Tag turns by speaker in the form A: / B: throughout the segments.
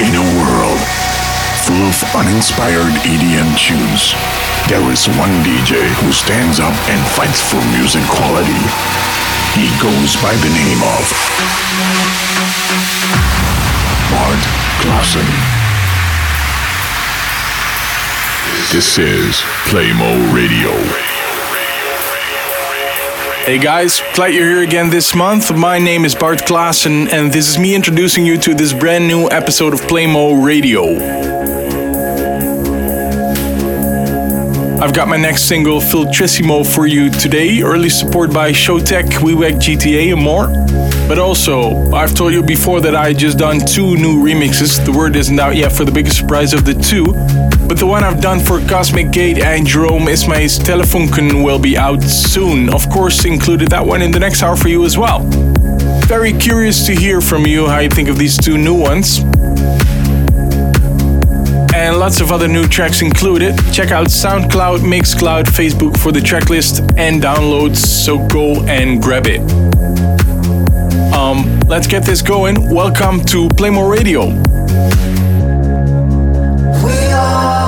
A: In a world full of uninspired EDM tunes, there is one DJ who stands up and fights for music quality. He goes by the name of Bart Claessen. This is Playmo Radio.
B: Hey guys, glad you're here again this month. My name is Bart Claessen, and this is me introducing you to this brand new episode of Playmo Radio. I've got my next single, Filtrissimo, for you today, early support by Showtek, Wiwek GTA, and more. But also, I've told you before that I just done two new remixes. The word isn't out yet for the biggest surprise of the two. But the one I've done for Cosmic Gate and Jerome Isma-Ae's Telefunken will be out soon. Of course, included that one in the next hour for you as well. Very curious to hear from you how you think of these two new ones and lots of other new tracks included. Check out SoundCloud, Mixcloud, Facebook for the tracklist and downloads, so go and grab it. Um, let's get this going. Welcome to Playmo Radio.
C: belong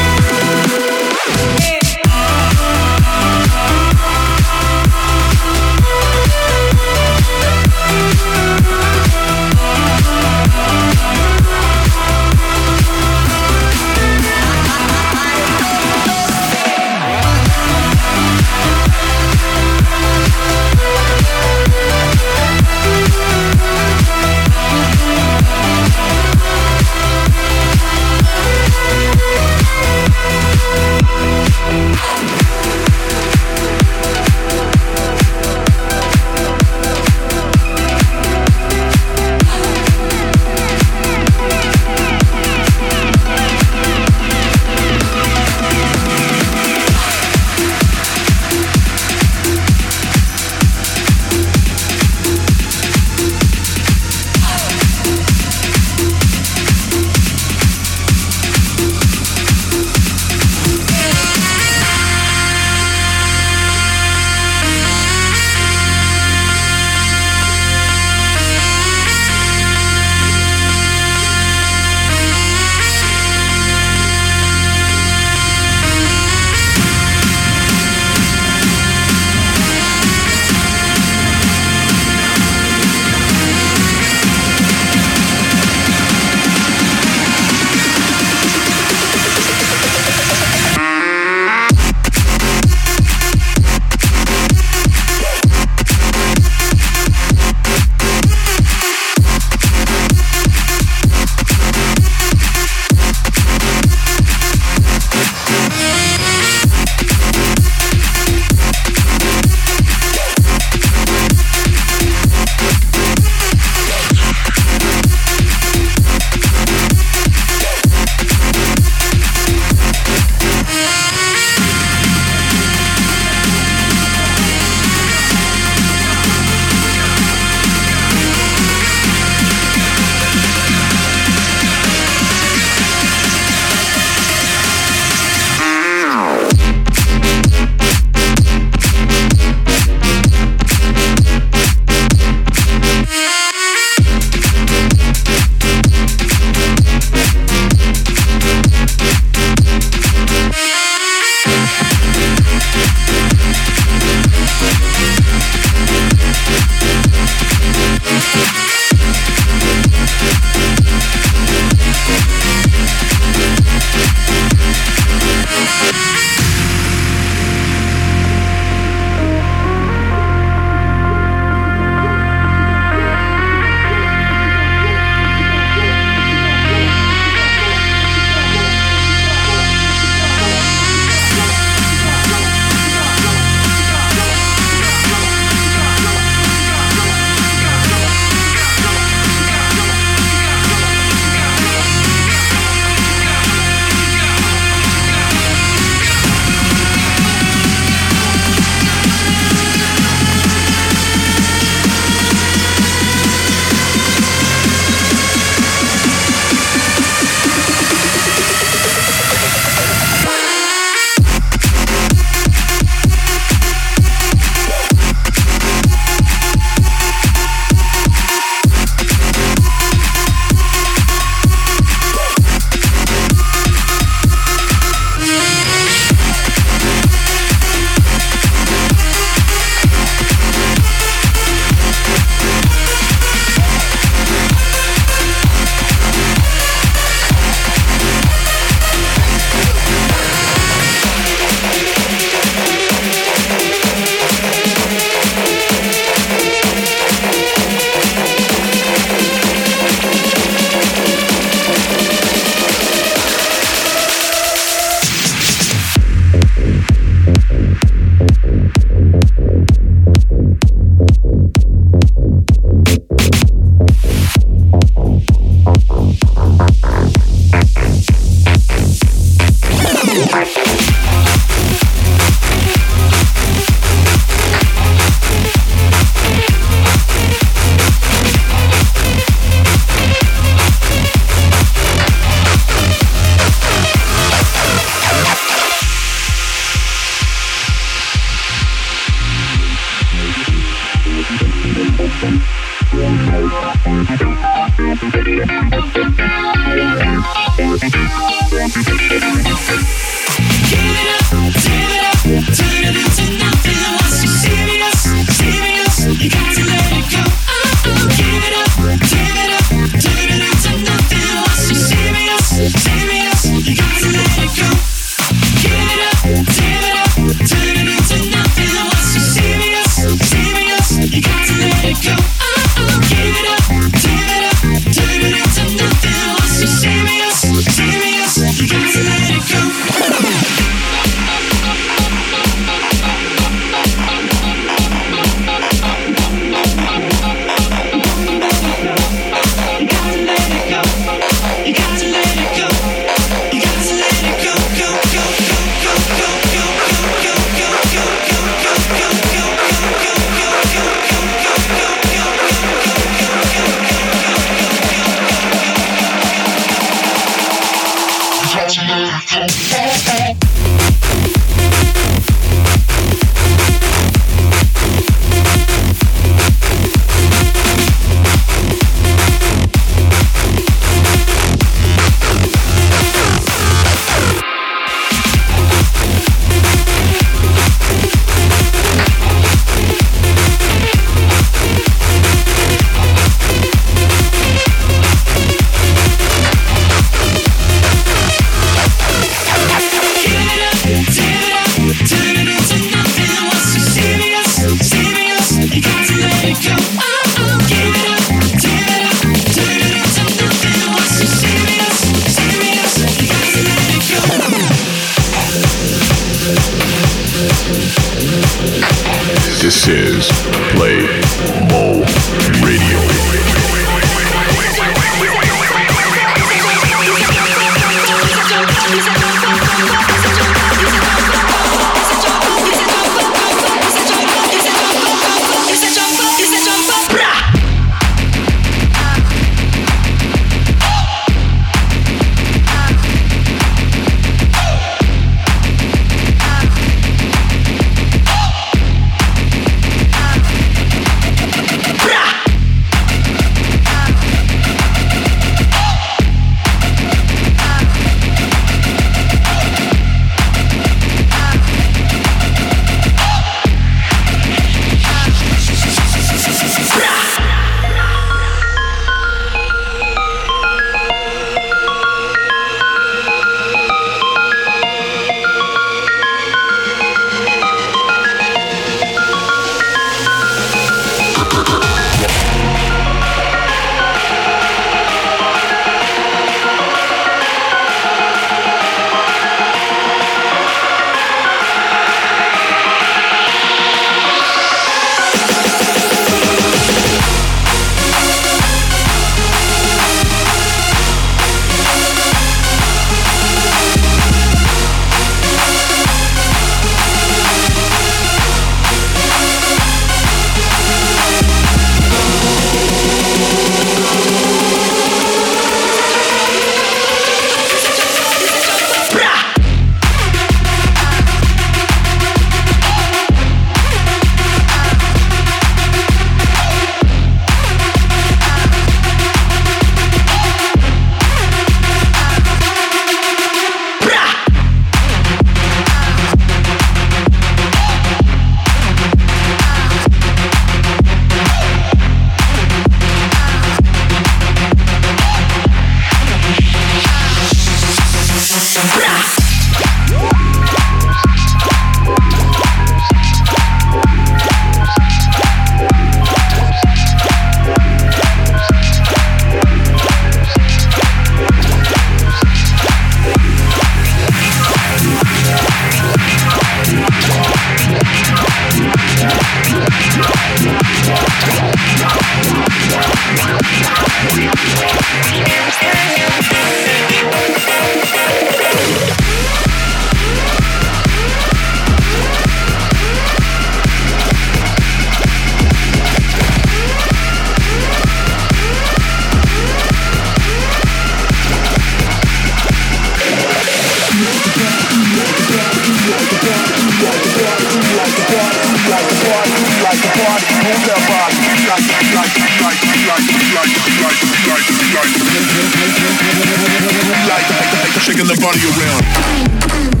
D: shaking the body around.